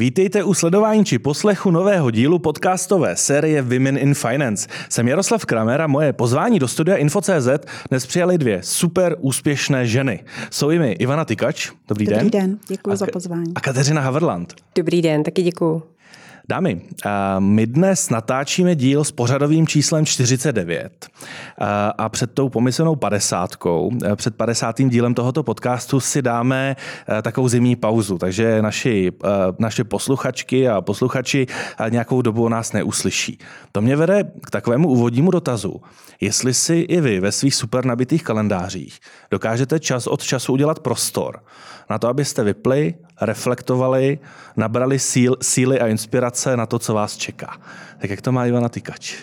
Vítejte u sledování či poslechu nového dílu podcastové série Women in Finance. Jsem Jaroslav Kramer a moje pozvání do studia Info.cz dnes přijali dvě super úspěšné ženy. Jsou jimi Ivana Tykač, dobrý, dobrý den. Dobrý den, děkuji za pozvání. A Kateřina Haverland. Dobrý den, taky děkuji. Dámy, my dnes natáčíme díl s pořadovým číslem 49 a před tou pomyslnou padesátkou, před padesátým dílem tohoto podcastu si dáme takovou zimní pauzu, takže naši, naše posluchačky a posluchači nějakou dobu o nás neuslyší. To mě vede k takovému úvodnímu dotazu, jestli si i vy ve svých super nabitých kalendářích dokážete čas od času udělat prostor na to, abyste vypli, reflektovali, nabrali síl, síly a inspirace na to, co vás čeká. Tak jak to má Ivana Tykač?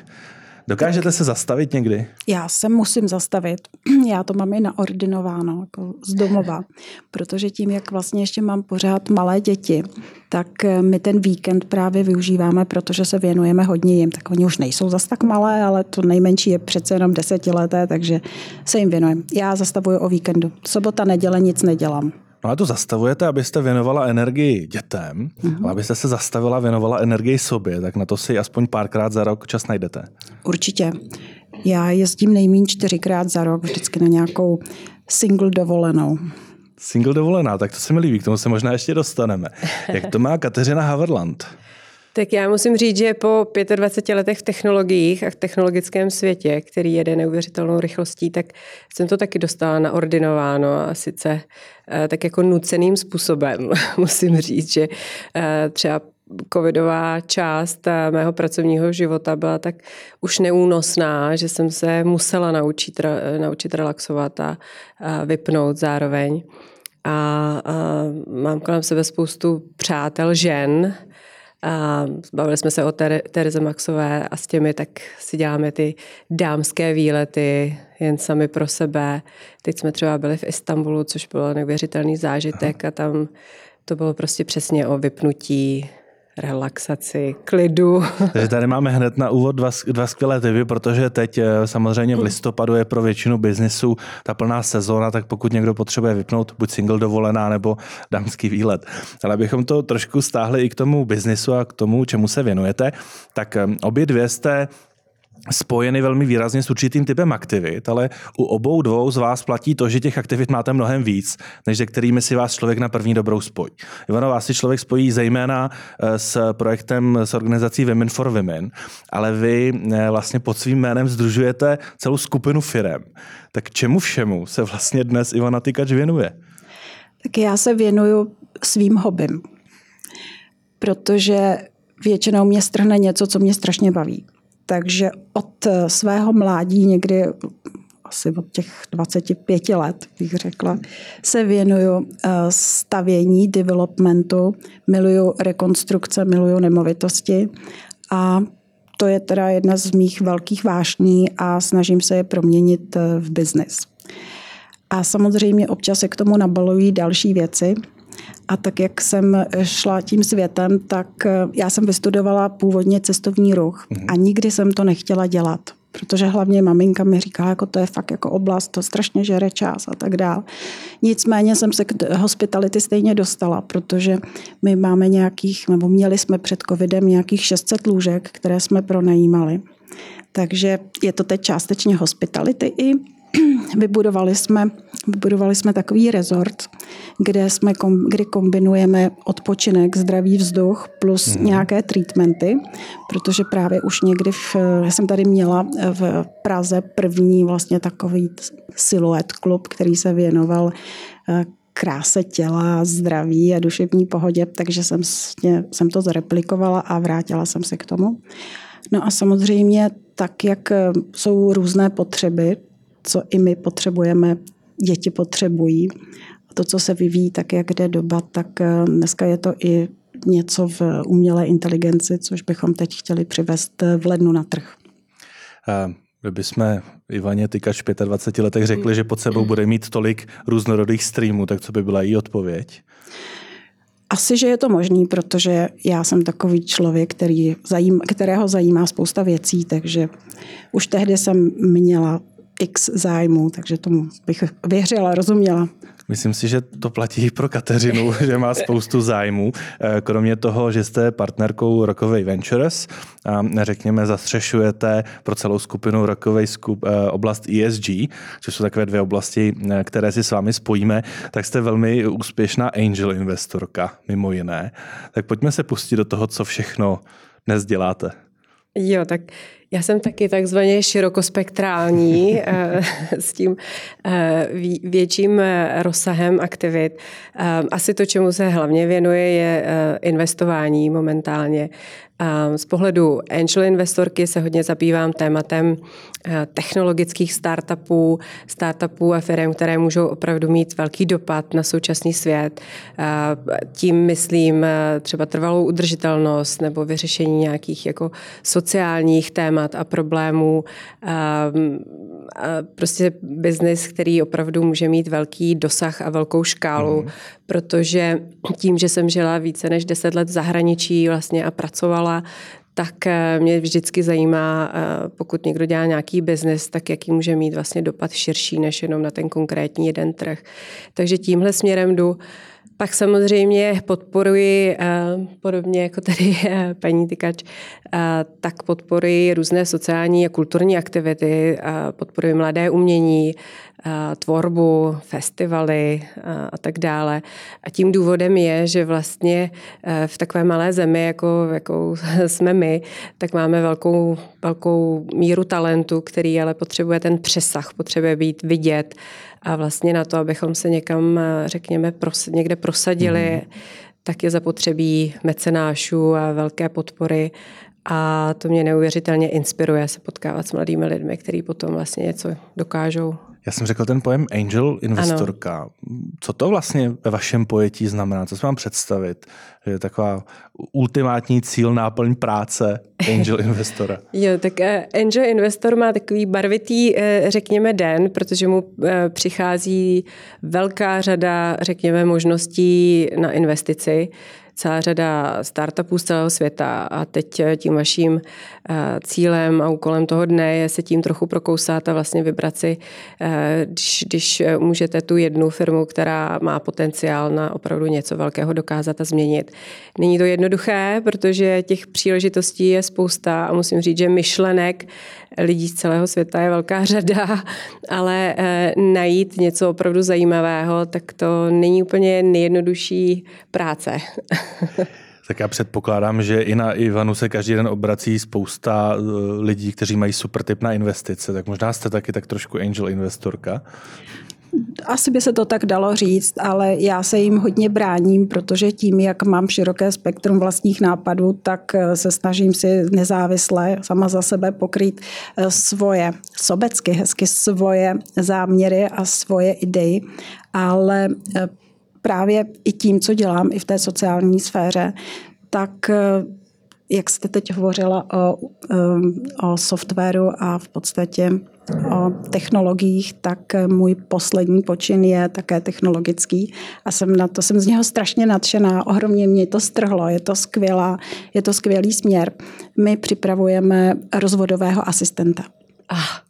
Dokážete tak, se zastavit někdy? Já se musím zastavit. Já to mám i naordinováno jako z domova, protože tím, jak vlastně ještě mám pořád malé děti, tak eh, my ten víkend právě využíváme, protože se věnujeme hodně jim. Tak oni už nejsou zas tak malé, ale to nejmenší je přece jenom desetileté, takže se jim věnujeme. Já zastavuju o víkendu. Sobota, neděle nic nedělám. No a to zastavujete, abyste věnovala energii dětem, mm-hmm. ale abyste se zastavila, věnovala energii sobě, tak na to si aspoň párkrát za rok čas najdete. Určitě. Já jezdím nejméně čtyřikrát za rok vždycky na nějakou single dovolenou. Single dovolená, tak to se mi líbí, k tomu se možná ještě dostaneme. Jak to má Kateřina Haverland? Tak já musím říct, že po 25 letech v technologiích a v technologickém světě, který jede neuvěřitelnou rychlostí, tak jsem to taky dostala naordinováno a sice eh, tak jako nuceným způsobem. musím říct, že eh, třeba covidová část eh, mého pracovního života byla tak už neúnosná, že jsem se musela naučit, naučit relaxovat a, vypnout zároveň. A, a mám kolem sebe spoustu přátel žen, a bavili jsme se o Ter- Tereze Maxové a s těmi tak si děláme ty dámské výlety jen sami pro sebe. Teď jsme třeba byli v Istanbulu, což bylo neuvěřitelný zážitek a tam to bylo prostě přesně o vypnutí relaxaci, klidu. Takže tady máme hned na úvod dva, dva skvělé typy, protože teď eh, samozřejmě v listopadu je pro většinu biznisu ta plná sezóna, tak pokud někdo potřebuje vypnout buď single dovolená nebo dámský výlet. Ale abychom to trošku stáhli i k tomu biznisu a k tomu, čemu se věnujete, tak eh, obě dvě jste spojeny velmi výrazně s určitým typem aktivit, ale u obou dvou z vás platí to, že těch aktivit máte mnohem víc, než se kterými si vás člověk na první dobrou spojí. Ivano, vás si člověk spojí zejména eh, s projektem s organizací Women for Women, ale vy eh, vlastně pod svým jménem združujete celou skupinu firem. Tak čemu všemu se vlastně dnes Ivana Tykač věnuje? Tak já se věnuju svým hobbym, protože většinou mě strhne něco, co mě strašně baví. Takže od eh, svého mládí, někdy asi od těch 25 let, bych řekla, se věnuju eh, stavění, developmentu, miluju rekonstrukce, miluju nemovitosti a to je teda jedna z mých velkých vášní a snažím se je proměnit eh, v biznis. A samozřejmě občas se k tomu nabalují další věci, a tak, jak jsem šla tím světem, tak eh, já jsem vystudovala původně cestovní ruch a mhm. nikdy jsem to nechtěla dělat. Protože hlavně maminka mi říkala, jako to je fakt jako oblast, to strašně žere čas a tak dál. Nicméně jsem se k hospitality stejně dostala, protože my máme nějakých, nebo měli jsme před covidem nějakých 600 lůžek, které jsme pronajímali. Takže je to teď částečně hospitality i vybudovali jsme, vybudovali jsme takový rezort, kde, jsme, kdy kombinujeme odpočinek, zdravý vzduch plus mm. nějaké treatmenty, protože právě už někdy, v, já jsem tady měla v Praze první vlastně takový siluet klub, který se věnoval eh, kráse těla, zdraví a duševní pohodě, takže jsem, jsem to zreplikovala a vrátila jsem se k tomu. No a samozřejmě tak, jak jsou různé potřeby, co i my potřebujeme, děti potřebují. A to, co se vyvíjí, tak jak jde doba, tak eh, dneska je to i něco v umělé inteligenci, což bychom teď chtěli přivést eh, v lednu na trh. Kdybychom Ivaně Tykač v 25 letech řekli, že pod sebou bude mít tolik různorodých streamů, tak co by byla její odpověď? Asi, že je to možný, protože já jsem takový člověk, který zajím, kterého zajímá spousta věcí, takže už tehdy jsem měla x zájmů, takže tomu bych věřila, rozuměla. Myslím si, že to platí i pro Kateřinu, že má spoustu zájmů. Eh, kromě toho, že jste partnerkou Rockaway Ventures a řekněme zastřešujete pro celou skupinu Rockaway skup, eh, oblast ESG, což jsou takové dvě oblasti, eh, které si s vámi spojíme, tak jste velmi úspěšná angel investorka, mimo jiné. Tak pojďme se pustit do toho, co všechno dnes děláte. Jo, tak já jsem taky takzvaně širokospektrální eh, s tím eh, větším eh, rozsahem aktivit. Asi to, čemu se hlavně věnuje, je investování momentálně. Z pohledu angel investorky se hodně zabývám tématem eh, technologických startupů, startupů a firm, které můžou opravdu mít velký dopad na současný svět. Eh, tím myslím eh, třeba trvalou udržitelnost nebo vyřešení nějakých jako sociálních témat a problémů. Prostě biznis, který opravdu může mít velký dosah a velkou škálu, mm. protože tím, že jsem žila více než 10 let v zahraničí vlastně a pracovala pracovala, tak eh, mě vždycky zajímá, eh, pokud někdo dělá nějaký biznis, tak jaký může mít vlastně dopad širší než jenom na ten konkrétní jeden trh. Takže tímhle směrem jdu. Pak samozřejmě podporuji, eh, podobně jako tady paní Tykač, tak podporuji různé sociální a kulturní aktivity, podporuji mladé umění, tvorbu, festivaly a tak dále. A tím důvodem je, že vlastně v takové malé zemi, jako, jako jsme my, tak máme velkou, velkou míru talentu, který ale potřebuje ten přesah, potřebuje být vidět a vlastně na to, abychom se někam, e, řekněme, pros, někde prosadili, mm. tak je zapotřebí mecenášů a velké podpory a to mě neuvěřitelně inspiruje se potkávat s mladými lidmi, kteří potom vlastně něco dokážou. Já jsem řekl ten pojem angel investorka. Ano. Co to vlastně ve vašem pojetí znamená? Co si mám představit? Že je taková ultimátní cíl, náplň práce angel investora. jo, tak eh, angel investor má takový barvitý, eh, řekněme, den, protože mu eh, přichází velká řada, řekněme, možností na investici celá řada startupů z celého světa a teď tím vaším eh, cílem a úkolem toho dne je se tím trochu prokousat a vlastně vybrat si, eh, když, když můžete tu jednu firmu, která má potenciál na opravdu něco velkého dokázat a změnit. Není to jednoduché, protože těch příležitostí je spousta a musím říct, že myšlenek lidí z celého světa je velká řada, ale eh, najít něco opravdu zajímavého, tak to není úplně nejjednodušší práce. Tak já předpokládám, že i na Ivanu se každý den obrací spousta eh, lidí, kteří mají super tip na investice, tak možná jste taky tak trošku angel investorka. Asi by se to tak dalo říct, ale já se jim hodně bráním, protože tím, jak mám široké spektrum vlastních nápadů, tak eh, se snažím si nezávisle sama za sebe pokrýt eh, svoje, sobecky hezky svoje záměry a svoje idei, ale právě i tím, co dělám i v té sociální sféře, tak eh, jak jste teď hovořila o, eh, o softwaru a v podstatě o technologiích, tak můj poslední počin je také technologický a jsem na to, jsem z něho strašně nadšená, ohromně mě to strhlo, je to skvělá, je to skvělý směr. My připravujeme rozvodového asistenta. Ah,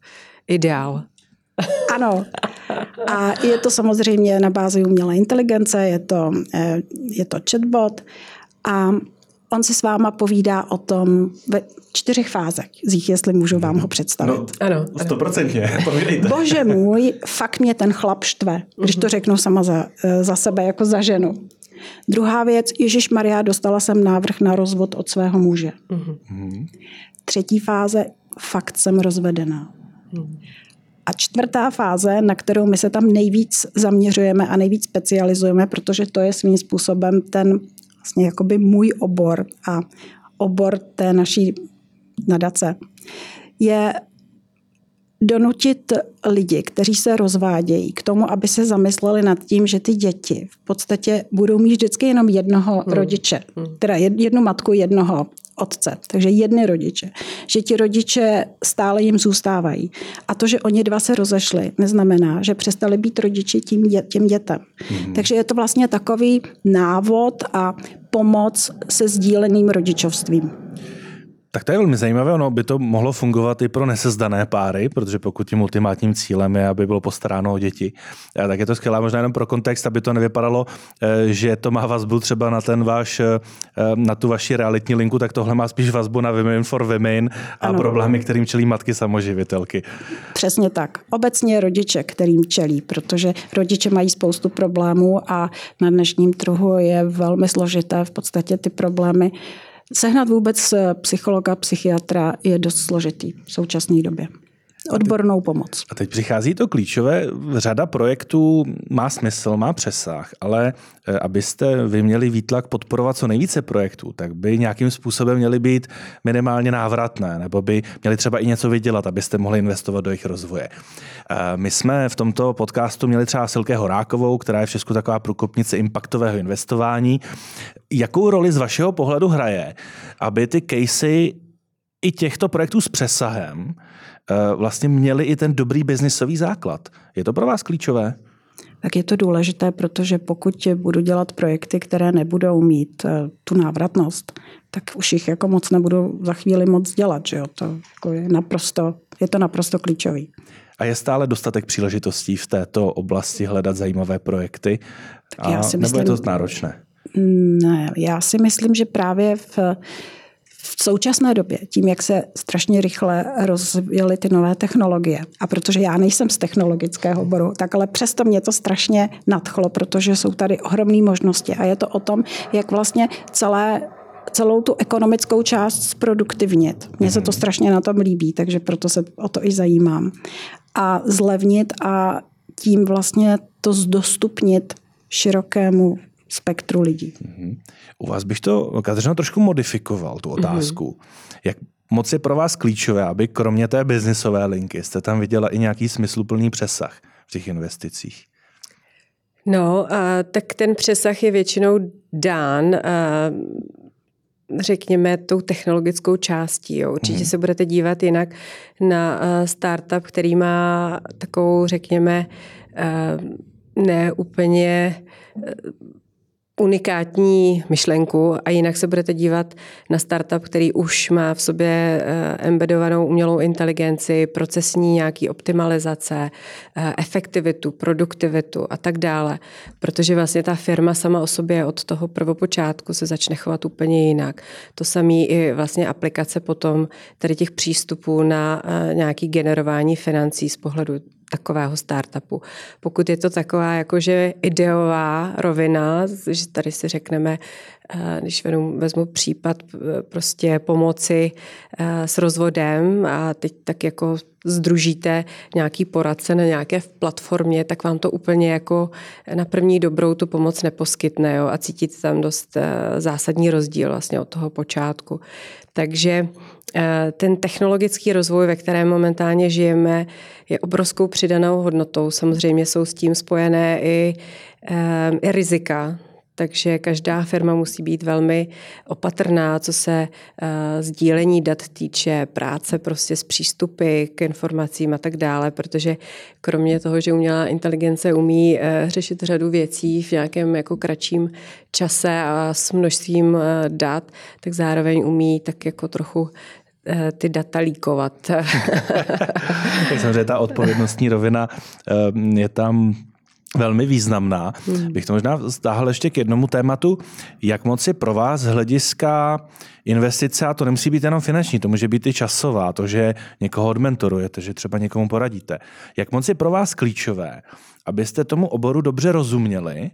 ideál. Ano. A je to samozřejmě na bázi umělé inteligence, je to, eh, je to chatbot a on si s váma povídá o tom ve čtyřech fázech, z jich, jestli můžu vám ho představit. No, ano. Stoprocentně, Bože můj, fakt mě ten chlap štve, když to řeknu sama za, eh, za sebe, jako za ženu. Druhá věc, Ježíš Maria, dostala jsem návrh na rozvod od svého muže. Uh-huh. Třetí fáze, fakt jsem rozvedená. A čtvrtá fáze, na kterou my se tam nejvíc zaměřujeme a nejvíc specializujeme, protože to je svým způsobem ten vlastně jakoby můj obor a obor té naší nadace, je donutit lidi, kteří se rozvádějí, k tomu, aby se zamysleli nad tím, že ty děti v podstatě budou mít vždycky jenom jednoho hmm. rodiče, hmm. teda jednu matku, jednoho otce, takže jedny rodiče, že ti rodiče stále jim zůstávají. A to, že oni dva se rozešli, neznamená, že přestali být rodiči tím dě, těm dětem. Mm-hmm. Takže je to vlastně takový návod a pomoc se sdíleným rodičovstvím. Tak to je velmi zajímavé, ono by to mohlo fungovat i pro nesezdané páry, protože pokud tím ultimátním cílem je, aby bylo postaráno o děti, eh, tak je to skvělé možná jenom pro kontext, aby to nevypadalo, eh, že to má vazbu třeba na ten váš, eh, na tu vaši realitní linku, tak tohle má spíš vazbu na Women for Women a ano. problémy, kterým čelí matky samoživitelky. Přesně tak. Obecně rodiče, kterým čelí, protože rodiče mají spoustu problémů a na dnešním trhu je velmi složité v podstatě ty problémy Sehnat vůbec eh, psychologa, psychiatra je dost složitý v současné době. Odbornou pomoc. A teď přichází to klíčové. Řada projektů má smysl, má přesah, ale eh, abyste vy měli výtlak podporovat co nejvíce projektů, tak by nějakým způsobem měly být minimálně návratné, nebo by měli třeba i něco vydělat, abyste mohli investovat do jejich rozvoje. Eh, my jsme v tomto podcastu měli třeba Silke Horákovou, která je v Česku taková průkopnice impaktového investování. Jakou roli z vašeho pohledu hraje, aby ty casey i těchto projektů s přesahem vlastně měli i ten dobrý biznisový základ? Je to pro vás klíčové? tak je to důležité, protože pokud budu dělat projekty, které nebudou mít eh, tu návratnost, tak už jich jako moc nebudu za chvíli moc dělat. Že jo? To jako je, naprosto, je to naprosto klíčový. A je stále dostatek příležitostí v této oblasti hledat zajímavé projekty? Tak já si myslím, nebo je to náročné? Ne, já si myslím, že právě v, v současné době, tím, jak se strašně rychle rozvíjely ty nové technologie, a protože já nejsem z technologického oboru, tak ale přesto mě to strašně nadchlo, protože jsou tady ohromné možnosti a je to o tom, jak vlastně celé celou tu ekonomickou část zproduktivnit. Mně se to mhm. strašně na tom líbí, takže proto se o to i zajímám. A zlevnit a tím vlastně to zdostupnit širokému spektru lidí. Mm-hmm. U vás bych to, Kateřino, trošku modifikoval, tu otázku. Mm-hmm. Jak moc je pro vás klíčové, aby kromě té biznisové linky jste tam viděla i nějaký smysluplný přesah v těch investicích? No, a, tak ten přesah je většinou dán a, řekněme, tou technologickou částí. Jo. Určitě mm. se budete dívat jinak na startup, který má takovou, řekněme, ne úplně unikátní myšlenku a jinak se budete dívat na startup, který už má v sobě eh, embedovanou umělou inteligenci, procesní nějaký optimalizace, eh, efektivitu, produktivitu a tak dále. Protože vlastně ta firma sama o sobě od toho prvopočátku se začne chovat úplně jinak. To samé i vlastně aplikace potom tady těch přístupů na eh, nějaký generování financí z pohledu takového startupu. Pokud je to taková jakože ideová rovina, že tady si řekneme, eh, když vezmu případ eh, prostě pomoci eh, s rozvodem a teď tak jako združíte nějaký poradce na nějaké platformě, tak vám to úplně jako na první dobrou tu pomoc neposkytne jo, a cítíte tam dost zásadní rozdíl vlastně od toho počátku. Takže Eh, ten technologický rozvoj, ve kterém momentálně žijeme, je obrovskou přidanou hodnotou. Samozřejmě jsou s tím spojené i, eh, i rizika. Takže každá firma musí být velmi opatrná, co se uh, sdílení dat týče, práce prostě s přístupy k informacím a tak dále, protože kromě toho, že umělá inteligence umí uh, řešit řadu věcí v nějakém jako kratším čase a s množstvím uh, dat, tak zároveň umí tak jako trochu ty data líkovat. samozřejmě ta odpovědnostní rovina je tam velmi významná. Hmm. Bych to možná stáhl ještě k jednomu tématu. Jak moc je pro vás hlediska investice, a to nemusí být jenom finanční, to může být i časová, to, že někoho odmentorujete, že třeba někomu poradíte. Jak moc je pro vás klíčové, abyste tomu oboru dobře rozuměli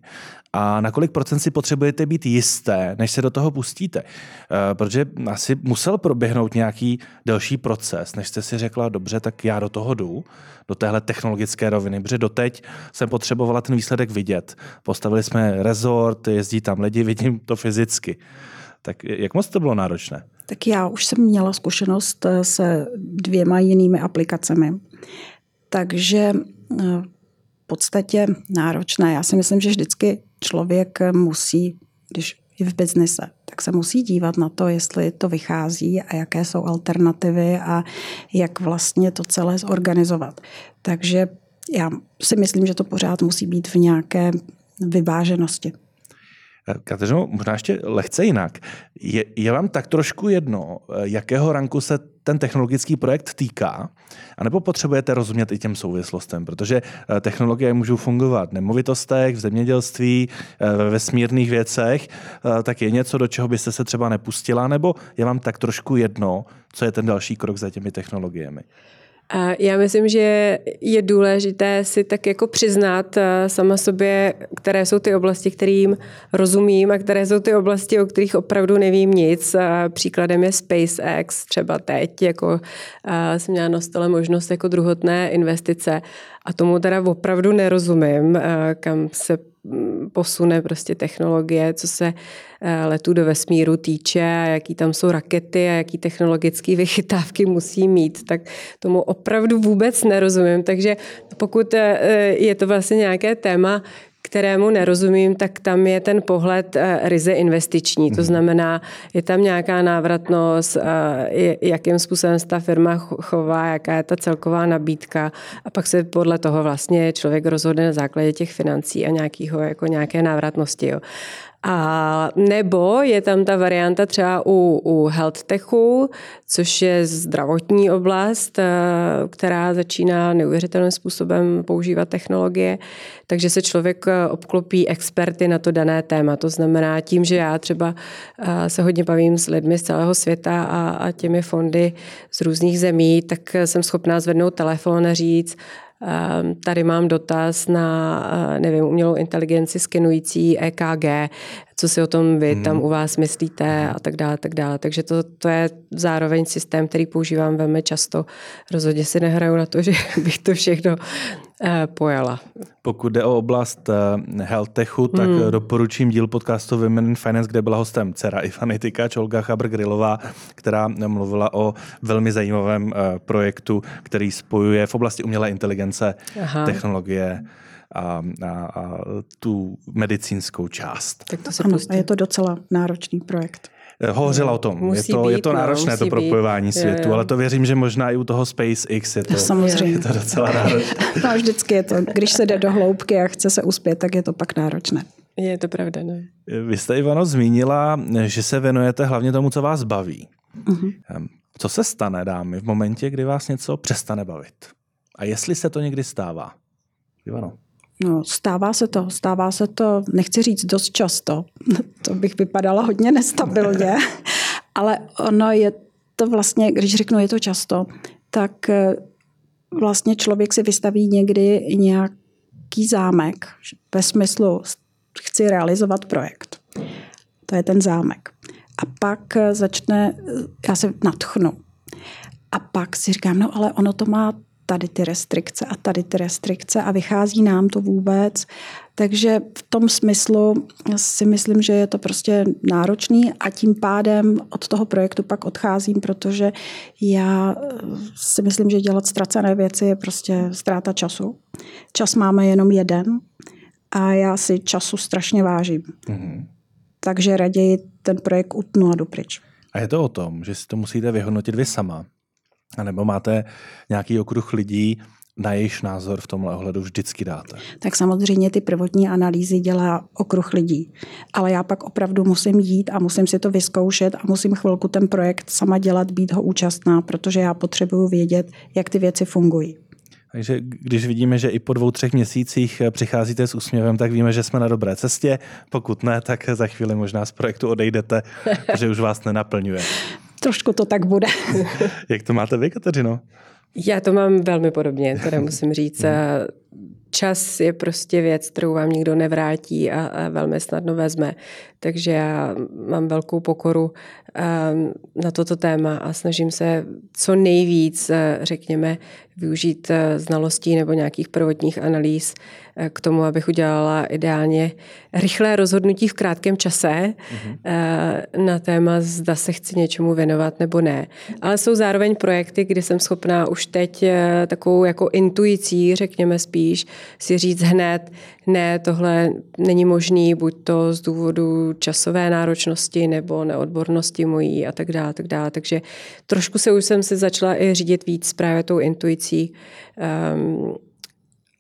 a na kolik procent si potřebujete být jisté, než se do toho pustíte. Eh, protože asi musel proběhnout nějaký delší proces, než jste si řekla, dobře, tak já do toho jdu, do téhle technologické roviny, protože doteď jsem potřebovala ten výsledek vidět. Postavili jsme rezort, jezdí tam lidi, vidím to fyzicky. Tak jak moc to bylo náročné? Tak já už jsem měla zkušenost eh, se dvěma jinými aplikacemi. Takže eh, v podstatě náročné. Já si myslím, že vždycky člověk musí, když je v biznise, tak se musí dívat na to, jestli to vychází a jaké jsou alternativy a jak vlastně to celé zorganizovat. Takže já si myslím, že to pořád musí být v nějaké vyváženosti. Kateřino, možná ještě lehce jinak. Je, je vám tak trošku jedno, jakého ranku se ten technologický projekt týká, anebo potřebujete rozumět i těm souvislostem, protože eh, technologie můžou fungovat v nemovitostech, v zemědělství, eh, ve vesmírných věcech, eh, tak je něco, do čeho byste se třeba nepustila, nebo je vám tak trošku jedno, co je ten další krok za těmi technologiemi? Já myslím, že je důležité si tak jako přiznat eh, sama sobě, které jsou ty oblasti, kterým rozumím a které jsou ty oblasti, o kterých opravdu nevím nic. Příkladem je SpaceX, třeba teď, jako eh, jsem měla na stole možnost jako druhotné investice a tomu teda opravdu nerozumím, eh, kam se posune prostě technologie, co se eh, letů do vesmíru týče, jaký tam jsou rakety a jaký technologické vychytávky musí mít, tak tomu opravdu vůbec nerozumím. Takže pokud eh, je to vlastně nějaké téma, kterému nerozumím, tak tam je ten pohled eh, ryze investiční. To mhm. znamená, je tam nějaká návratnost, eh, jakým způsobem se ta firma chová, jaká je ta celková nabídka a pak se podle toho vlastně člověk rozhodne na základě těch financí a nějakého, jako nějaké návratnosti. Jo. A nebo je tam ta varianta třeba u, u health techu, což je zdravotní oblast, eh, která začíná neuvěřitelným způsobem používat technologie, takže se člověk eh, obklopí experty na to dané téma. To znamená tím, že já třeba eh, se hodně bavím s lidmi z celého světa a, a těmi fondy z různých zemí, tak jsem schopná zvednout telefon a říct, tady mám dotaz na, eh, nevím, umělou inteligenci skenující EKG, co si o tom vy hmm. tam u vás myslíte a tak dále, tak dále. Takže to, to je zároveň systém, který používám velmi často. Rozhodně si nehraju na to, že bych to všechno Eh, pojala. Pokud jde o oblast eh, healthtechu, tak hmm. doporučím díl podcastu Women in Finance, kde byla hostem dcera Ivany Tykač, Olga Chabr-Grilová, která mluvila o velmi zajímavém eh, projektu, který spojuje v oblasti umělé inteligence Aha. technologie a, a, a tu medicínskou část. Tak to se ano, a je to docela náročný projekt. Eh, hovořila o tom. Musí je to, být, je to no, náročné, no, to propojování být. světu, je, je. ale to věřím, že možná i u toho SpaceX je to, Samozřejmě. Je to docela náročné. no, vždycky je to, když se jde do hloubky a chce se uspět, tak je to pak náročné. Je to pravda, ne? Vy jste, Ivano, zmínila, že se věnujete hlavně tomu, co vás baví. Uh-huh. Co se stane, dámy, v momentě, kdy vás něco přestane bavit? A jestli se to někdy stává? Ivano. No, stává se to, stává se to, nechci říct dost často, to bych vypadala hodně nestabilně, ale ono je to vlastně, když řeknu je to často, tak eh, vlastně člověk si vystaví někdy nějaký zámek ve smyslu chci realizovat projekt. To je ten zámek. A pak eh, začne, eh, já se natchnu. A pak si říkám, no ale ono to má tady ty restrikce a tady ty restrikce a vychází nám to vůbec. Takže v tom smyslu si myslím, že je to prostě náročný a tím pádem od toho projektu pak odcházím, protože já si myslím, že dělat ztracené věci je prostě ztráta času. Čas máme jenom jeden a já si času strašně vážím. Mm-hmm. Takže raději ten projekt utnu a jdu pryč. A je to o tom, že si to musíte vyhodnotit vy sama. A nebo máte nějaký okruh lidí, na jejich názor v tomhle ohledu vždycky dáte? Tak samozřejmě ty prvotní analýzy dělá okruh lidí. Ale já pak opravdu musím jít a musím si to vyzkoušet a musím chvilku ten projekt sama dělat, být ho účastná, protože já potřebuju vědět, jak ty věci fungují. Takže když vidíme, že i po dvou, třech měsících přicházíte s úsměvem, tak víme, že jsme na dobré cestě. Pokud ne, tak za chvíli možná z projektu odejdete, že už vás nenaplňuje trošku to tak bude. Jak to máte vy, Kateřino? Já to mám velmi podobně, teda musím říct. Čas je prostě věc, kterou vám nikdo nevrátí a, a velmi snadno vezme. Takže já mám velkou pokoru um, na toto téma a snažím se co nejvíc, eh, řekněme, využít eh, znalostí nebo nějakých prvotních analýz eh, k tomu, abych udělala ideálně rychlé rozhodnutí v krátkém čase mm-hmm. na téma, zda se chci něčemu věnovat nebo ne. Ale jsou zároveň projekty, kdy jsem schopná už teď takovou jako intuicí, řekněme spíš, si říct hned, ne, tohle není možný, buď to z důvodu časové náročnosti nebo neodbornosti mojí a tak dále, tak dále. Takže trošku se už jsem se začala i řídit víc právě tou intuicí um,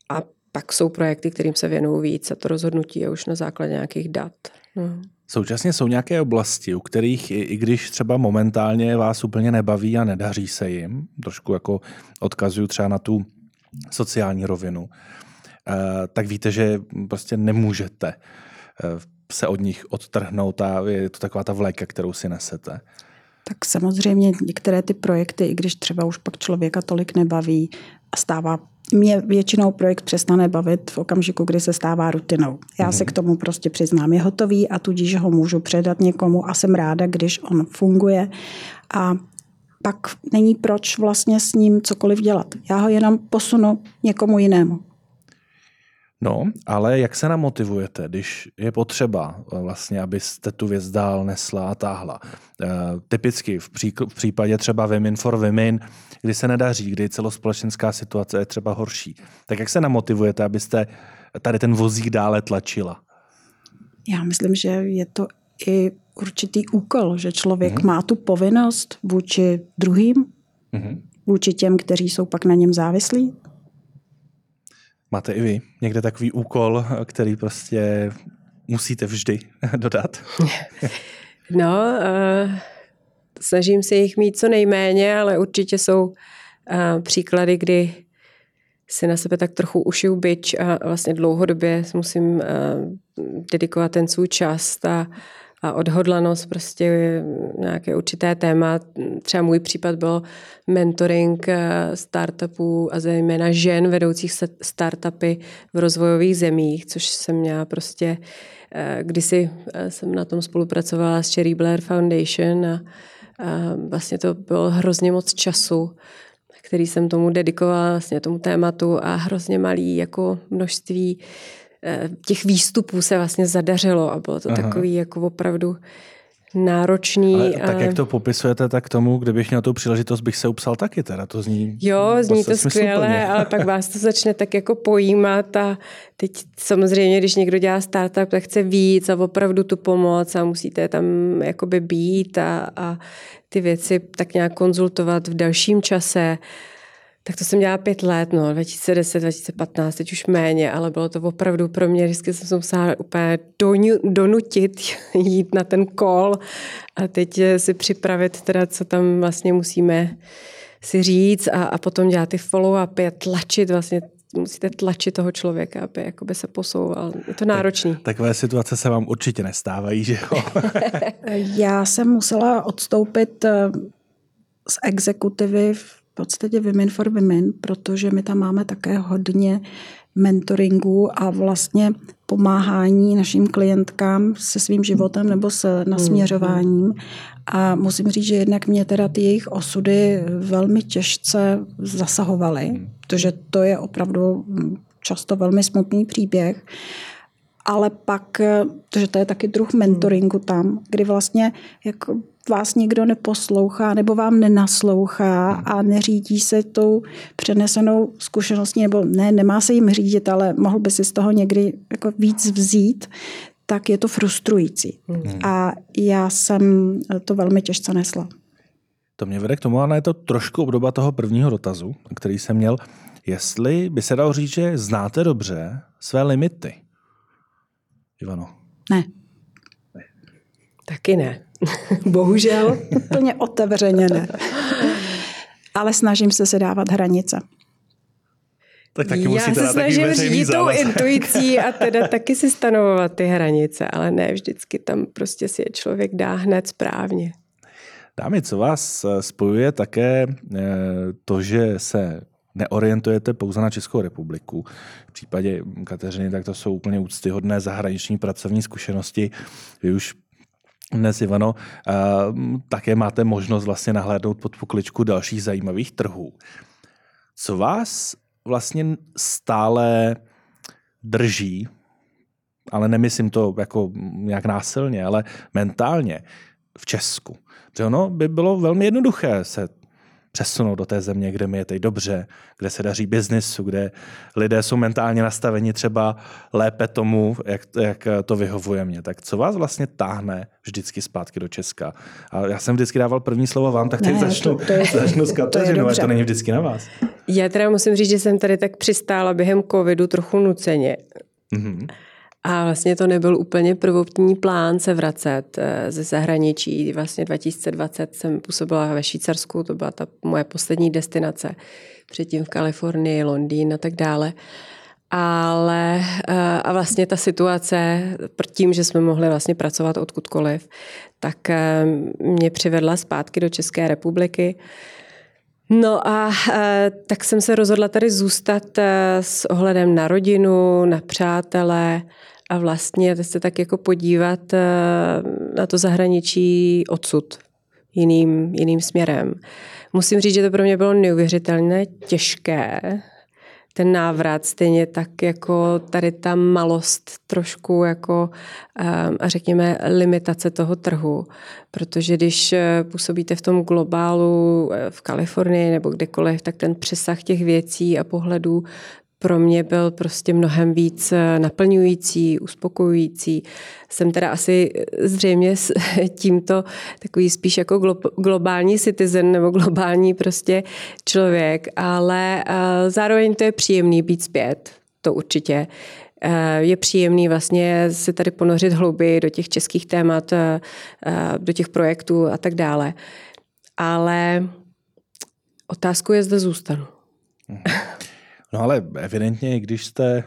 a pak jsou projekty, kterým se věnuju víc a to rozhodnutí je už na základě nějakých dat. No. Současně jsou nějaké oblasti, u kterých, i, i když třeba momentálně vás úplně nebaví a nedaří se jim, trošku jako odkazuju třeba na tu sociální rovinu, eh, tak víte, že prostě nemůžete eh, se od nich odtrhnout a je to taková ta vléka, kterou si nesete. Tak samozřejmě některé ty projekty, i když třeba už pak člověka tolik nebaví a stává mě většinou projekt přestane bavit v okamžiku, kdy se stává rutinou. Já se k mhm. tomu prostě přiznám. Je hotový a tudíž ho můžu předat někomu a jsem ráda, když on funguje. A pak není proč vlastně s ním cokoliv dělat. Já ho jenom posunu někomu jinému. No, ale jak se namotivujete, když je potřeba eh, vlastně, abyste tu věc dál nesla a táhla? E, typicky v, pří, v případě třeba Women for Women, kdy se nedaří, kdy celospolečenská situace je třeba horší. Tak jak se namotivujete, abyste tady ten vozík dále tlačila? Já myslím, že je to i určitý úkol, že člověk mm-hmm. má tu povinnost vůči druhým, mm-hmm. vůči těm, kteří jsou pak na něm závislí, Máte i vy někde takový úkol, který prostě musíte vždy dodat? no, uh, snažím se jich mít co nejméně, ale určitě jsou uh, příklady, kdy si na sebe tak trochu ušiju byč a vlastně dlouhodobě musím uh, dedikovat ten svůj čas a a odhodlanost prostě nějaké určité téma. Třeba můj případ byl mentoring eh, startupů a zejména žen vedoucích startupy v rozvojových zemích, což jsem měla prostě, eh, kdysi eh, jsem na tom spolupracovala s Cherry Blair Foundation a, vlastně to bylo hrozně moc času, který jsem tomu dedikovala, vlastně tomu tématu a hrozně malý jako množství Eh, těch výstupů se vlastně zadařilo a bylo to Aha. takový jako opravdu náročný. Ale tak jak to popisujete, tak tomu, kdybych měl tu příležitost, bych se upsal taky teda, to zní Jo, zní to skvěle, ale pak vás to začne tak jako pojímat a teď samozřejmě, když někdo dělá startup, tak chce víc a opravdu tu pomoc a musíte tam jakoby být a, a ty věci tak nějak konzultovat v dalším čase. Tak to jsem dělala pět let, no, 2010, 2015, teď už méně, ale bylo to opravdu pro mě, vždycky jsem se musela úplně donu, donutit jít na ten kol a teď si připravit teda, co tam vlastně musíme si říct a, a potom dělat ty follow-upy a tlačit vlastně musíte tlačit toho člověka, aby jakoby se posouval. Je to náročný. Tak, takové situace se vám určitě nestávají, že jo? Já jsem musela odstoupit eh, z exekutivy v podstatě Women for Women, protože my tam máme také hodně mentoringu a vlastně pomáhání našim klientkám se svým životem nebo se nasměřováním. A musím říct, že jednak mě teda ty jejich osudy velmi těžce zasahovaly, protože to je opravdu často velmi smutný příběh. Ale pak, protože to je taky druh mentoringu tam, kdy vlastně jako vás někdo neposlouchá nebo vám nenaslouchá a neřídí se tou přenesenou zkušeností, nebo ne, nemá se jim řídit, ale mohl by si z toho někdy jako víc vzít, tak je to frustrující. Hmm. A já jsem to velmi těžce nesla. To mě vede k tomu, ale je to trošku obdoba toho prvního dotazu, který jsem měl. Jestli by se dalo říct, že znáte dobře své limity. Ivano. Ne. Taky ne. Bohužel. Úplně otevřeně ne. Ale snažím se si dávat hranice. Tak taky Já se snažím řídit tou intuicí a teda taky si stanovovat ty hranice, ale ne vždycky tam prostě si je člověk dá hned správně. Dámy, co vás spojuje také eh, to, že se neorientujete pouze na Českou republiku. V případě Kateřiny, tak to jsou úplně úctyhodné zahraniční pracovní zkušenosti. Vy už dnes, Ivano, také máte možnost vlastně nahlédnout pod pokličku dalších zajímavých trhů. Co vás vlastně stále drží, ale nemyslím to jako nějak násilně, ale mentálně v Česku. Protože ono by bylo velmi jednoduché se přesunout do té země, kde mi je teď dobře, kde se daří biznisu, kde lidé jsou mentálně nastaveni třeba lépe tomu, jak, jak to vyhovuje mě. Tak co vás vlastně táhne vždycky zpátky do Česka? A já jsem vždycky dával první slovo vám, tak teď ne, začnu, to, to je, začnu s Kateřinou, to, to není vždycky na vás. Já teda musím říct, že jsem tady tak přistála během covidu trochu nuceně. Mm-hmm. A vlastně to nebyl úplně prvotní plán se vracet eh, ze zahraničí. Vlastně 2020 jsem působila ve Švýcarsku, to byla ta moje poslední destinace. Předtím v Kalifornii, Londýn a tak dále. Ale eh, a vlastně ta situace, tím, že jsme mohli vlastně pracovat odkudkoliv, tak eh, mě přivedla zpátky do České republiky. No a tak jsem se rozhodla tady zůstat s ohledem na rodinu, na přátele, a vlastně se tak jako podívat eh, na to zahraničí odsud, jiným, jiným směrem. Musím říct, že to pro mě bylo neuvěřitelně těžké, ten návrat, stejně tak jako tady ta malost trošku jako eh, a řekněme limitace toho trhu, protože když eh, působíte v tom globálu v Kalifornii nebo kdekoliv, tak ten přesah těch věcí a pohledů pro mě byl prostě mnohem víc eh, naplňující, uspokojující. Jsem teda asi eh, zřejmě tímto takový spíš jako globální citizen nebo globální prostě člověk, ale eh, zároveň to je příjemný být zpět, to určitě. Je příjemný vlastně se tady ponořit hlouběji do těch českých témat, do těch projektů a tak dále. Ale otázku je, zda zůstanu. Mhm. No ale evidentně, když jste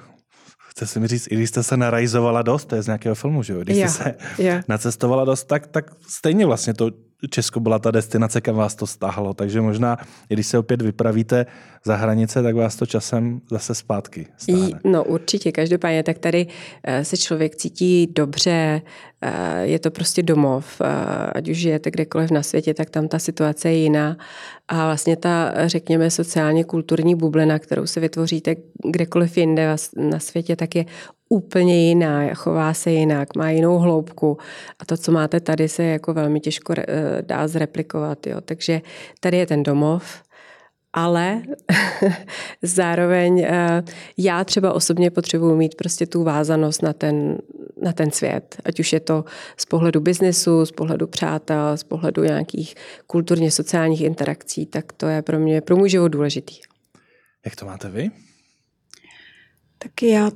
chce si mi říct, i když jste se narajzovala dost, to je z nějakého filmu, že jo? Když jste se yeah. nacestovala dost, tak, tak stejně vlastně to Česko byla ta destinace, kam vás to stáhlo. Takže možná, když se opět vypravíte za hranice, tak vás to časem zase zpátky stáhne. No určitě, každopádně, tak tady eh, se člověk cítí dobře, eh, je to prostě domov, eh, ať už žijete kdekoliv na světě, tak tam ta situace je jiná. A vlastně ta, řekněme, sociálně kulturní bublina, kterou si vytvoříte kdekoliv jinde na světě, tak je úplně jiná, chová se jinak, má jinou hloubku a to, co máte tady, se jako velmi těžko dá zreplikovat. Jo. Takže tady je ten domov, ale zároveň eh, já třeba osobně potřebuji mít prostě tu vázanost na ten, na ten svět. Ať už je to z pohledu biznesu, z pohledu přátel, z pohledu nějakých kulturně sociálních interakcí, tak to je pro mě, pro můj život důležitý. Jak to máte vy? Tak já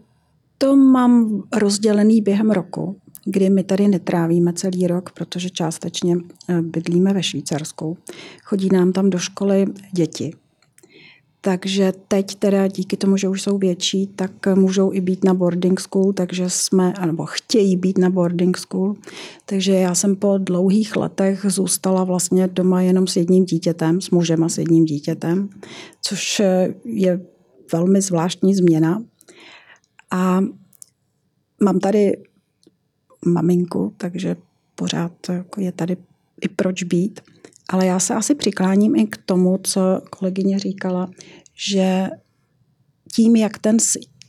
to mám rozdělený během roku, kdy my tady netrávíme celý rok, protože částečně eh, bydlíme ve Švýcarsku. Chodí nám tam do školy děti. Takže teď teda díky tomu, že už jsou větší, tak můžou i být na boarding school, takže jsme, nebo chtějí být na boarding school. Takže já jsem po dlouhých letech zůstala vlastně doma jenom s jedním dítětem, s mužem a s jedním dítětem, což eh, je velmi zvláštní změna, a mám tady maminku, takže pořád jako je tady i proč být. Ale já se asi přikláním i k tomu, co kolegyně říkala, že tím, jak ten,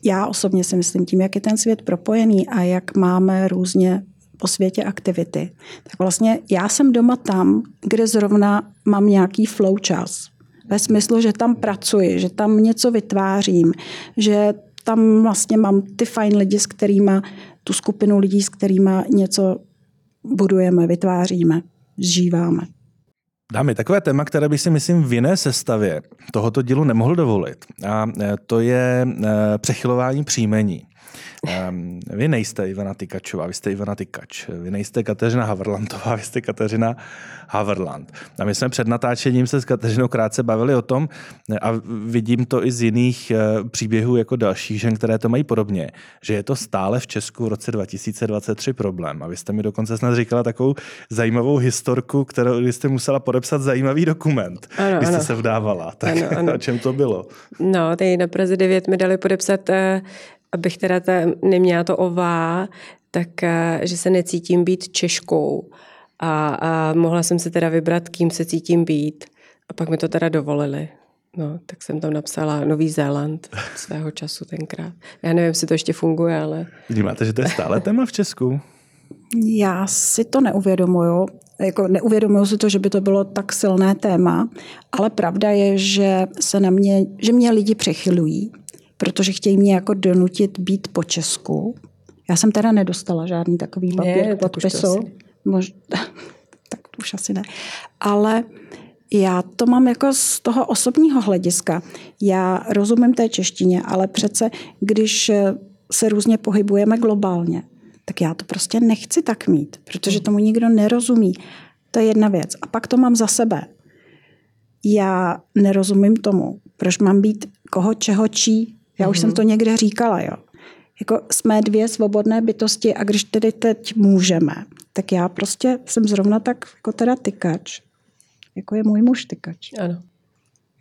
já osobně si myslím, tím, jak je ten svět propojený a jak máme různě po světě aktivity, tak vlastně já jsem doma tam, kde zrovna mám nějaký flow čas. Ve smyslu, že tam pracuji, že tam něco vytvářím, že tam vlastně mám ty fajn lidi, s kterými, tu skupinu lidí, s kterými něco budujeme, vytváříme, zžíváme. Dámy, takové téma, které bych si myslím v jiné sestavě tohoto dílu nemohl dovolit. A e, to je e, přechylování příjmení. Um, vy nejste Ivana Tykačová, vy jste Ivana Tykač. Vy nejste Kateřina Haverlandová, vy jste Kateřina Haverland. A my jsme před natáčením se s Kateřinou krátce bavili o tom, a vidím to i z jiných eh, příběhů jako dalších žen, které to mají podobně, že je to stále v Česku v roce 2023 problém. A vy jste mi dokonce snad říkala takovou zajímavou historku, kterou jste musela podepsat zajímavý dokument, ano, když jste ano. se vdávala. Tak ano, ano. o čem to bylo? No, tady na Praze 9 mi dali podepsat uh abych teda ta, neměla to ová, tak eh, že se necítím být Češkou. A, a mohla jsem si teda vybrat, kým se cítím být. A pak mi to teda dovolili. No, tak jsem tam napsala Nový Zéland svého času tenkrát. Já nevím, jestli to ještě funguje, ale... Vnímáte, že to je stále téma v Česku? Já si to neuvědomuju. Jako neuvědomuju si to, že by to bylo tak silné téma, ale pravda je, že se na mě, že mě lidi přechylují protože chtějí mě jako donutit být po Česku. Já jsem teda nedostala žádný takový papír ne, k podpisu. Mož... tak už asi ne. Ale já to mám jako z toho osobního hlediska. Já rozumím té češtině, ale přece, když se různě pohybujeme globálně, tak já to prostě nechci tak mít, protože tomu nikdo nerozumí. To je jedna věc. A pak to mám za sebe. Já nerozumím tomu, proč mám být koho, čeho, čí. Já už mm-hmm. jsem to někde říkala, jo. Jako jsme dvě svobodné bytosti a když tedy teď můžeme, tak já prostě jsem zrovna tak jako teda tykač. Jako je můj muž tykač. Ano.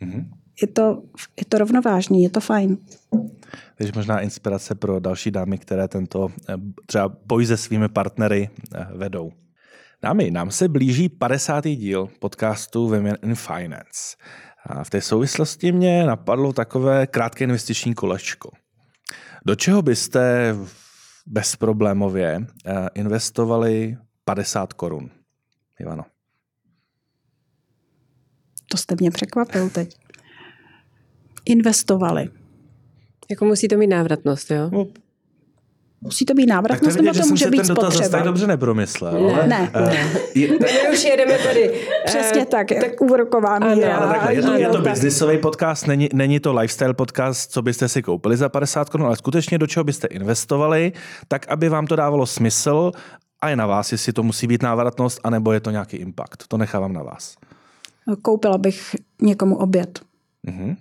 Mm-hmm. Je to, je to rovnovážný, je to fajn. Takže možná inspirace pro další dámy, které tento eh, třeba boj se svými partnery eh, vedou. Dámy, nám se blíží 50. díl podcastu Women in Finance. A v té souvislosti mě napadlo takové krátké investiční kolečko. Do čeho byste bezproblémově eh, investovali 50 korun? Ivano. To jste mě překvapil teď. Investovali. Jako musí to mít návratnost, jo? No, Musí to být návratnost, nebo to může být ten dotaz spotřeba? tak dobře nepromyslel. Ne, ale, ne. Uh, je, My už jedeme tady. Přesně uh, tak, tak úroková míra. Ale takhle, je to, je to biznisový podcast, není, není to lifestyle podcast, co byste si koupili za 50 korun, ale skutečně do čeho byste investovali, tak aby vám to dávalo smysl a je na vás, jestli to musí být návratnost, anebo je to nějaký impact. To nechávám na vás. Koupila bych někomu oběd. Uh-huh.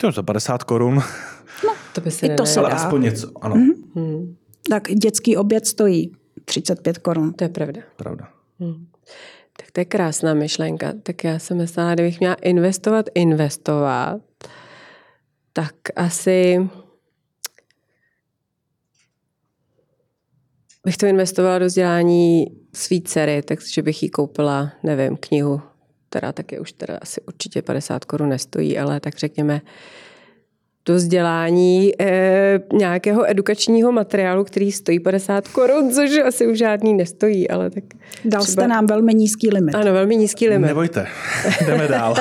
To za 50 korun. No, to by se I to se Ale aspoň něco, ano. Mm-hmm. Tak dětský oběd stojí 35 korun. To je pravda. Pravda. Hmm. Tak to je krásná myšlenka. Tak já jsem myslela, kdybych měla investovat, investovat, tak asi bych to investovala do vzdělání svý dcery, takže bych jí koupila, nevím, knihu, která taky už teda asi určitě 50 korun nestojí, ale tak řekněme do vzdělání eh, nějakého edukačního materiálu, který stojí 50 korun, což asi už žádný nestojí, ale tak... Dal třeba... jste nám velmi nízký limit. Ano, velmi nízký limit. Nebojte, jdeme dál.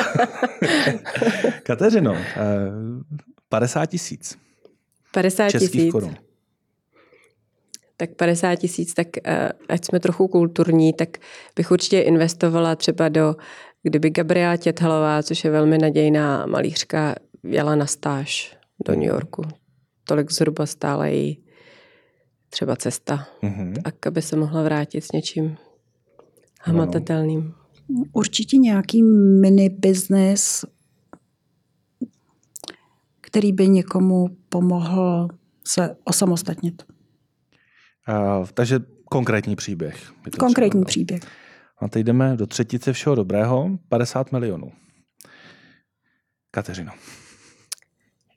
Kateřino, eh, 50 tisíc. 50 tisíc. korun. Tak 50 tisíc, tak eh, ať jsme trochu kulturní, tak bych určitě investovala třeba do, kdyby Gabriela Těthalová, což je velmi nadějná malířka, jela na stáž do New Yorku. Tolik zhruba stála její třeba cesta, mm-hmm. tak aby se mohla vrátit s něčím hmatatelným. Určitě nějaký mini business, který by někomu pomohl se osamostatnit. Uh, takže konkrétní příběh. Konkrétní příběh. A teď jdeme do třetice všeho dobrého, 50 milionů. Kateřino.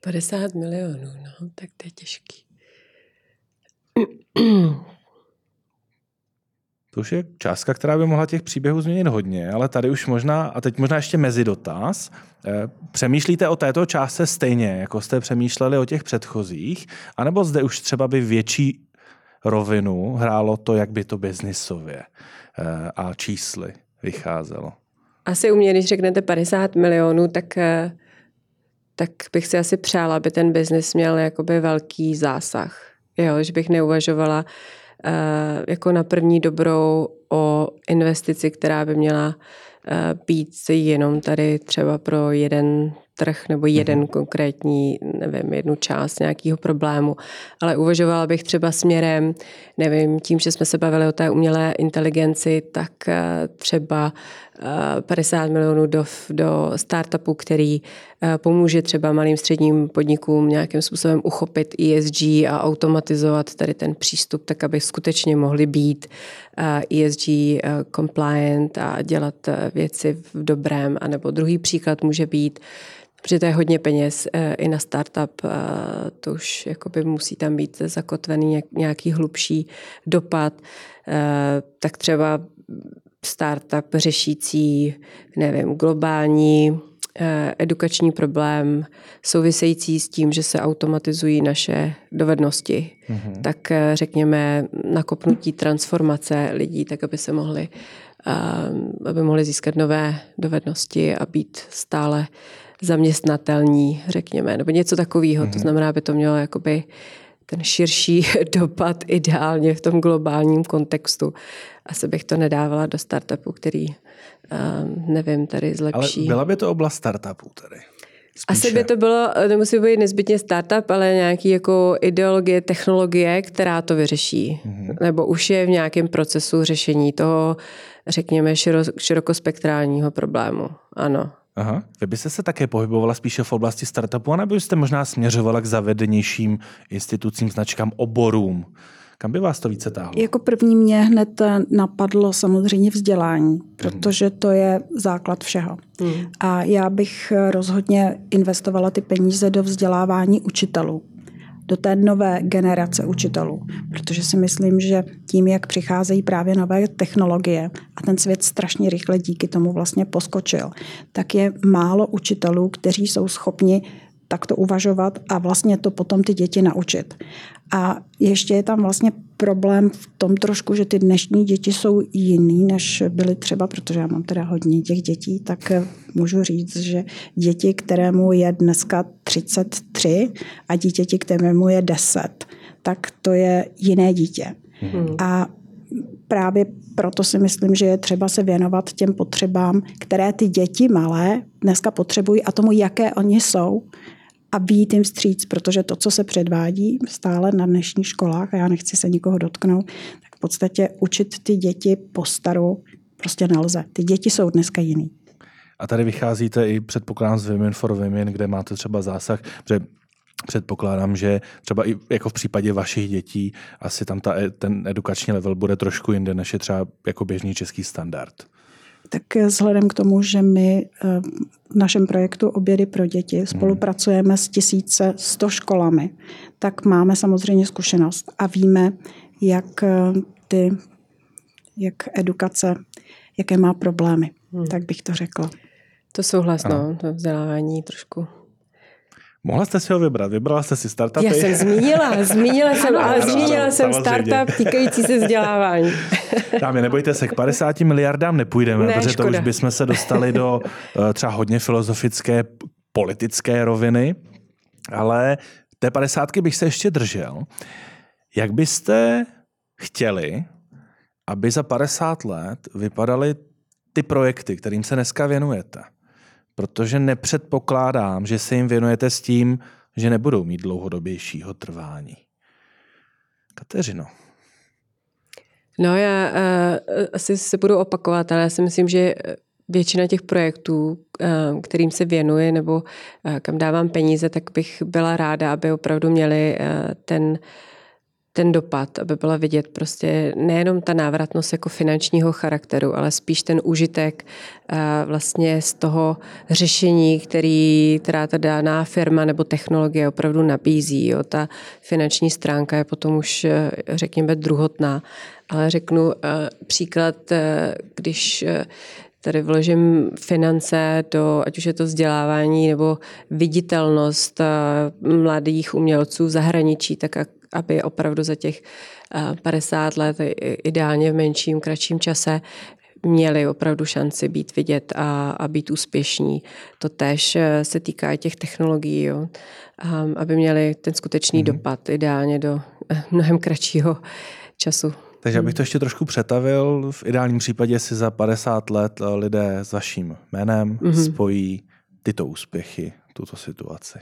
50 milionů, no, tak to je těžký. To už je částka, která by mohla těch příběhů změnit hodně, ale tady už možná, a teď možná ještě mezi dotaz, eh, přemýšlíte o této částce stejně, jako jste přemýšleli o těch předchozích, anebo zde už třeba by větší rovinu hrálo to, jak by to biznisově eh, a čísly vycházelo? Asi u mě, když řeknete 50 milionů, tak eh, tak bych si asi přála, aby ten biznis měl jakoby velký zásah. Jo, že bych neuvažovala uh, jako na první dobrou o investici, která by měla uh, být jenom tady třeba pro jeden trh nebo jeden mm-hmm. konkrétní, nevím, jednu část nějakého problému, ale uvažovala bych třeba směrem, nevím, tím, že jsme se bavili o té umělé inteligenci, tak eh, třeba 50 milionů do, do startupu, který eh, pomůže třeba malým středním podnikům nějakým způsobem uchopit ESG a automatizovat tady ten přístup, tak aby skutečně mohli být ESG eh, e compliant a dělat věci v dobrém. A nebo druhý příklad může být protože to je hodně peněz eh, i na startup, eh, to už jakoby musí tam být zakotvený nějaký hlubší dopad, eh, tak třeba startup řešící, nevím, globální edukační problém související s tím, že se automatizují naše dovednosti, mm-hmm. tak řekněme nakopnutí transformace lidí, tak aby se mohli aby mohli získat nové dovednosti a být stále zaměstnatelní, řekněme, nebo něco takového. Mm-hmm. To mhm. znamená, aby to mělo jakoby ten širší dopad ideálně v tom globálním kontextu. Asi bych to nedávala do startupu, který, uh, nevím, tady zlepší. Ale byla by to oblast startupů tady? Asi by to bylo, nemusí být nezbytně startup, ale nějaký jako ideologie, technologie, která to vyřeší. Mm-hmm. Nebo už je v nějakém procesu řešení toho, řekněme, širokospektrálního problému. Ano. Aha. Vy byste se také pohybovala spíše v oblasti startupu, nebo byste možná směřovala k zavedenějším institucím, značkám, oborům? Kam by vás to více táhlo? Jako první mě hned napadlo samozřejmě vzdělání, protože to je základ všeho. Hmm. A já bych rozhodně investovala ty peníze do vzdělávání učitelů do té nové generace učitelů. Protože si myslím, že tím, jak přicházejí právě nové technologie a ten svět strašně rychle díky tomu vlastně poskočil, tak je málo učitelů, kteří jsou schopni takto uvažovat a vlastně to potom ty děti naučit. A ještě je tam vlastně problém v tom trošku, že ty dnešní děti jsou jiný, než byly třeba, protože já mám teda hodně těch dětí, tak můžu říct, že děti, kterému je dneska 33 a dítěti, kterému je 10, tak to je jiné dítě. Hmm. A právě proto si myslím, že je třeba se věnovat těm potřebám, které ty děti malé dneska potřebují a tomu, jaké oni jsou a být jim vstříc, protože to, co se předvádí stále na dnešních školách, a já nechci se nikoho dotknout, tak v podstatě učit ty děti po staru prostě nelze. Ty děti jsou dneska jiný. A tady vycházíte i předpokládám z Women for Women, kde máte třeba zásah, že předpokládám, že třeba i jako v případě vašich dětí asi tam ta, ten edukační level bude trošku jinde, než je třeba jako běžný český standard. Tak vzhledem k tomu, že my eh, v našem projektu Obědy pro děti hmm. spolupracujeme s 1100 školami, tak máme samozřejmě zkušenost a víme, jak eh, ty, jak edukace, jaké má problémy. Hmm. Tak bych to řekla. To souhlas, no, to vzdělávání trošku Mohla jste si ho vybrat, vybrala jste si startupy. Já jsem zmínila, zmínila jsem, ale ano, zmínila ano, jsem samozřejmě. startup týkající se vzdělávání. Dámě, nebojte se, k 50 miliardám nepůjdeme, ne, protože škoda. to už bychom se dostali do eh, třeba hodně filozofické, politické roviny, ale té 50 bych se ještě držel. Jak byste chtěli, aby za 50 let vypadaly ty projekty, kterým se dneska věnujete? Protože nepředpokládám, že se jim věnujete s tím, že nebudou mít dlouhodobějšího trvání. Kateřino. No já uh, asi se budu opakovat, ale já si myslím, že většina těch projektů, uh, kterým se věnuji nebo uh, kam dávám peníze, tak bych byla ráda, aby opravdu měli ten uh, ten dopad, aby byla vidět prostě nejenom ta návratnost jako finančního charakteru, ale spíš ten užitek eh, vlastně z toho řešení, který, která ta daná firma nebo technologie opravdu nabízí. Jo. Ta finanční stránka je potom už, eh, řekněme, druhotná. Ale řeknu eh, příklad, když tady vložím finance do, ať už je to vzdělávání nebo viditelnost mladých umělců v zahraničí, tak aby opravdu za těch 50 eh, let, ideálně v menším, kratším čase, měli opravdu šanci být vidět a, a být úspěšní. To tež eh, se týká i těch technologií, jo. aby měli ten skutečný mm-hmm. dopad ideálně do eh, mnohem kratšího času. Takže abych to ještě trošku přetavil, v ideálním případě si za 50 let lidé s vaším jménem mm-hmm. spojí tyto úspěchy, tuto situaci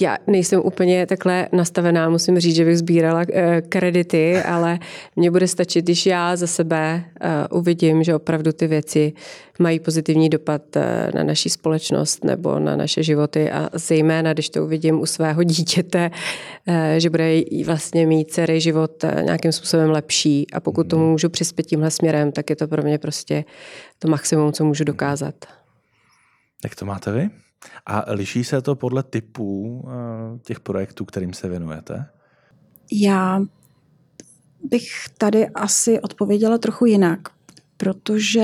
já nejsem úplně takhle nastavená, musím říct, že bych sbírala eh, kredity, ale mně bude stačit, když já za sebe eh, uvidím, že opravdu ty věci mají pozitivní dopad eh, na naši společnost nebo na naše životy a zejména, když to uvidím u svého dítěte, že bude vlastně mít celý život nějakým způsobem lepší a pokud tomu mhm. můžu přispět tímhle směrem, tak je to pro mě prostě to maximum, co můžu dokázat. Jak to máte vy? A liší se to podle typů eh, těch projektů, kterým se věnujete? Já bych tady asi odpověděla trochu jinak, protože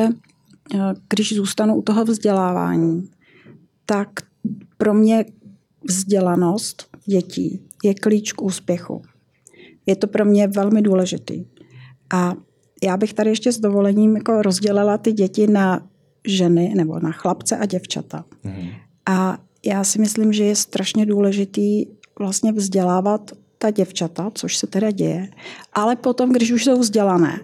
eh, když zůstanu u toho vzdělávání, tak pro mě vzdělanost dětí je klíč k úspěchu. Je to pro mě velmi důležitý. A já bych tady ještě s dovolením jako rozdělila ty děti na ženy nebo na chlapce a děvčata. Mm. A já si myslím, že je strašně důležitý vlastně vzdělávat ta děvčata, což se teda děje, ale potom, když už jsou vzdělané,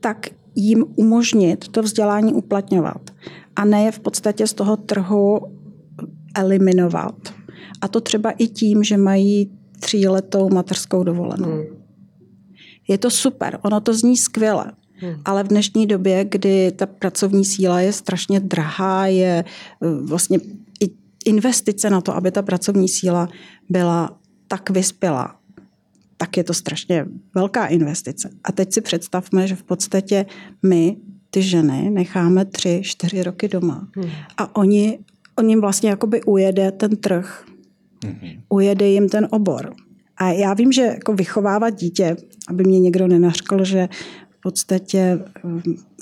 tak jim umožnit to vzdělání uplatňovat. A ne je v podstatě z toho trhu eliminovat. A to třeba i tím, že mají tříletou mateřskou dovolenou. Hmm. Je to super, ono to zní skvěle. Hmm. Ale v dnešní době, kdy ta pracovní síla je strašně drahá, je eh, vlastně investice na to, aby ta pracovní síla byla tak vyspělá, tak je to strašně velká investice. A teď si představme, že v podstatě my ty ženy necháme tři, čtyři roky doma. Hmm. A oni, oni vlastně jakoby ujede ten trh, hmm. ujede jim ten obor. A já vím, že jako vychovávat dítě, aby mě někdo nenařkl, že v podstatě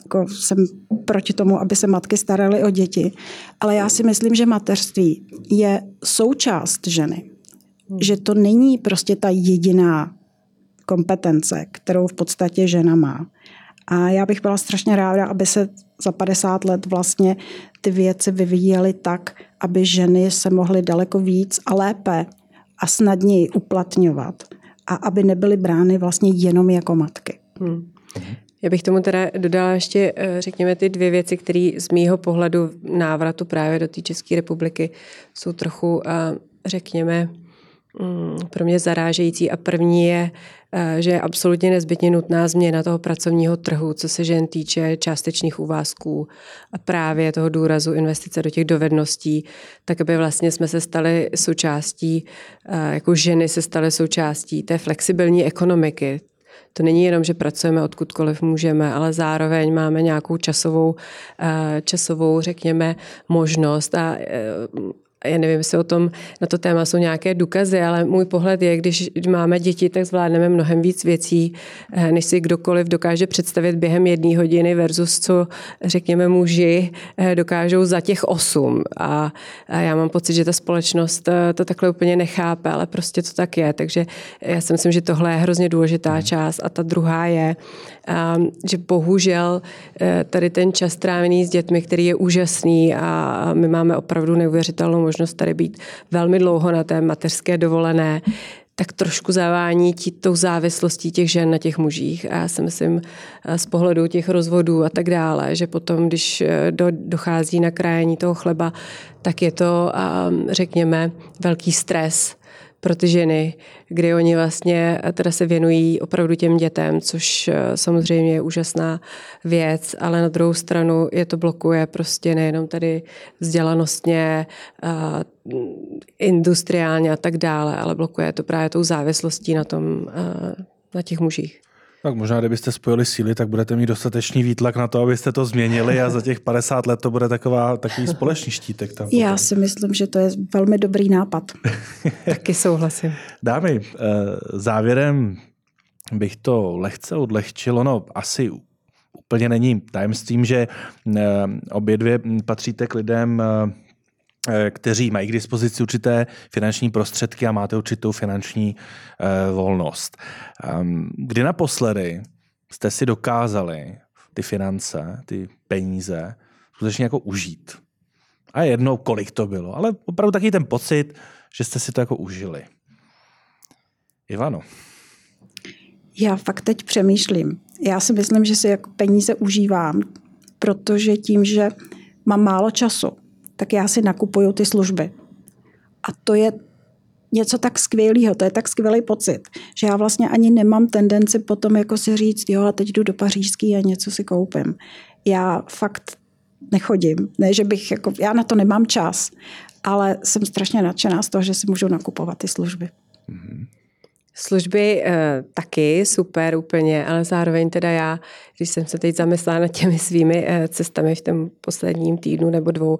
jako jsem proti tomu, aby se matky staraly o děti. Ale já si myslím, že mateřství je součást ženy. Hmm. Že to není prostě ta jediná kompetence, kterou v podstatě žena má. A já bych byla strašně ráda, aby se za 50 let vlastně ty věci vyvíjely tak, aby ženy se mohly daleko víc a lépe a snadněji uplatňovat a aby nebyly brány vlastně jenom jako matky. Hmm. Já bych tomu teda dodala ještě, eh, řekněme, ty dvě věci, které z mýho pohledu návratu právě do té České republiky jsou trochu, eh, řekněme, mm, pro mě zarážející. A první je, eh, že je absolutně nezbytně nutná změna toho pracovního trhu, co se žen týče částečných úvazků a právě toho důrazu investice do těch dovedností, tak aby vlastně jsme se stali součástí, jako ženy se staly součástí té flexibilní ekonomiky, to není jenom, že pracujeme odkudkoliv můžeme, ale zároveň máme nějakou časovou, eh, časovou řekněme, možnost a eh, já nevím, jestli o tom na to téma jsou nějaké důkazy, ale můj pohled je, když máme děti, tak zvládneme mnohem víc věcí, eh, než si kdokoliv dokáže představit během jedné hodiny versus co, řekněme, muži eh, dokážou za těch osm. A, a já mám pocit, že ta společnost eh, to takhle úplně nechápe, ale prostě to tak je. Takže já si myslím, že tohle je hrozně důležitá hmm. část. A ta druhá je, že bohužel tady ten čas trávený s dětmi, který je úžasný a my máme opravdu neuvěřitelnou možnost tady být velmi dlouho na té mateřské dovolené, tak trošku zavání tí, tou závislostí těch žen na těch mužích. A já si myslím eh, z pohledu těch rozvodů a tak dále, že potom, když eh, do, dochází na krájení toho chleba, tak je to, řekněme, velký stres pro ty ženy, kdy oni vlastně teda se věnují opravdu těm dětem, což eh, samozřejmě je úžasná věc, ale na druhou stranu je to blokuje prostě nejenom tady vzdělanostně, eh, industriálně a tak dále, ale blokuje to právě tou závislostí na tom, eh, na těch mužích. Tak možná, kdybyste spojili síly, tak budete mít dostatečný výtlak na to, abyste to změnili a za těch 50 let to bude taková, takový společný štítek. Tam Já si myslím, že to je velmi dobrý nápad. Taky souhlasím. Dámy, eh, závěrem bych to lehce odlehčil. No, asi úplně není tajemstvím, že eh, obě dvě patříte k lidem, eh, kteří mají k dispozici určité finanční prostředky a máte určitou finanční eh, volnost. Ehm, kdy naposledy jste si dokázali ty finance, ty peníze skutečně jako užít? A jednou, kolik to bylo, ale opravdu taky ten pocit, že jste si to jako užili. Ivano. Já fakt teď přemýšlím. Já si myslím, že si jako peníze užívám, protože tím, že mám málo času, tak já si nakupuju ty služby. A to je něco tak skvělého, to je tak skvělý pocit, že já vlastně ani nemám tendenci potom jako si říct, jo, a teď jdu do pařížský a něco si koupím. Já fakt nechodím, ne, že bych, jako, já na to nemám čas, ale jsem strašně nadšená z toho, že si můžu nakupovat ty služby. Mm-hmm. Služby e, taky, super úplně, ale zároveň teda já, když jsem se teď zamyslela nad těmi svými e, cestami v tom posledním týdnu nebo dvou,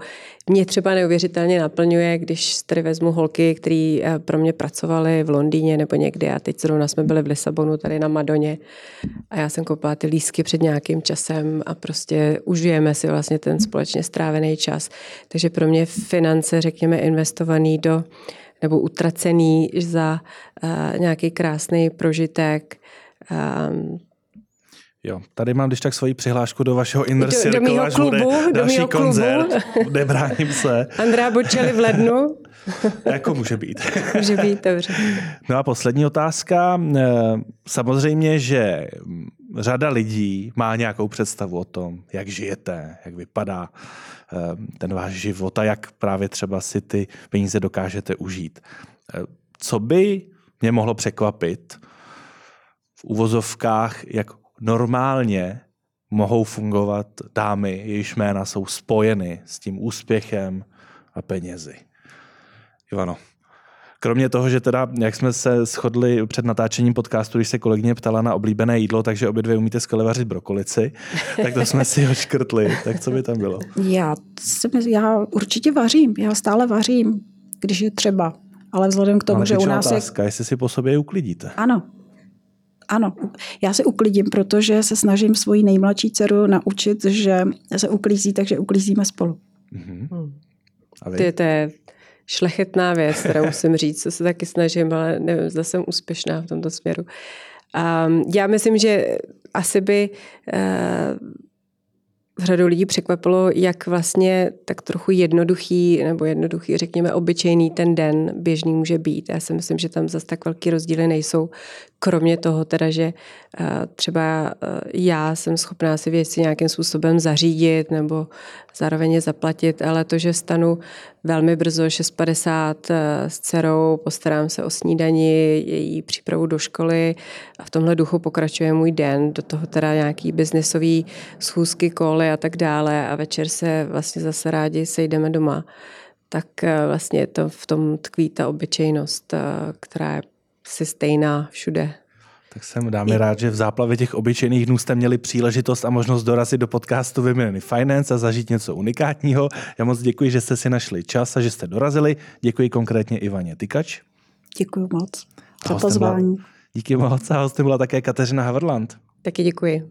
mě třeba neuvěřitelně naplňuje, když tady vezmu holky, které e, pro mě pracovaly v Londýně nebo někde a teď zrovna jsme byli v Lisabonu tady na Madoně a já jsem koupila ty lísky před nějakým časem a prostě užijeme si vlastně ten společně strávený čas. Takže pro mě finance, řekněme, investovaný do nebo utracený za uh, nějaký krásný prožitek. Um, Jo, tady mám když tak svoji přihlášku do vašeho Inner do, Circle, do až klubu, bude další do koncert. Nebráním se. Andrá Bočeli v lednu. jako může být. může být, dobře. No a poslední otázka. Eh, samozřejmě, že řada lidí má nějakou představu o tom, jak žijete, jak vypadá eh, ten váš život a jak právě třeba si ty peníze dokážete užít. Eh, co by mě mohlo překvapit v uvozovkách, jak normálně mohou fungovat dámy, jejichž jména jsou spojeny s tím úspěchem a penězi. Ivano, Kromě toho, že teda, jak jsme se shodli před natáčením podcastu, když se kolegyně ptala na oblíbené jídlo, takže obě dvě umíte skvěle vařit brokolici, tak to jsme si oškrtli. Tak co by tam bylo? Já, já určitě vařím, já stále vařím, když je třeba. Ale vzhledem k tomu, Ale že u nás otázka, je... jestli si po sobě uklidíte. Ano, ano, já se uklidím, protože se snažím svoji nejmladší dceru naučit, že se uklízí, takže uklízíme spolu. Mm-hmm. A vy? Ty, to je šlechetná věc, kterou musím říct, co se taky snažím, ale nevím, zda jsem úspěšná v tomto směru. Um, já myslím, že asi by uh, řadu lidí překvapilo, jak vlastně tak trochu jednoduchý, nebo jednoduchý, řekněme, obyčejný ten den běžný může být. Já si myslím, že tam zase tak velký rozdíly nejsou. Kromě toho teda, že uh, třeba uh, já jsem schopná si věci nějakým způsobem zařídit nebo zároveň je zaplatit, ale to, že stanu velmi brzo 6.50 eh, s dcerou, postarám se o snídani, její přípravu do školy a v tomhle duchu pokračuje můj den. Do toho teda nějaký biznisový schůzky, koly a tak dále a večer se vlastně zase rádi sejdeme doma. Tak eh, vlastně to v tom tkví ta obyčejnost, eh, která je si stejná všude. Tak jsem dáme rád, že v záplavě těch obyčejných dnů jste měli příležitost a možnost dorazit do podcastu Women Finance a zažít něco unikátního. Já moc děkuji, že jste si našli čas a že jste dorazili. Děkuji konkrétně Ivaně Tykač. Děkuji moc za pozvání. Díky moc a hostem byla také Kateřina Haverland. Taky děkuji.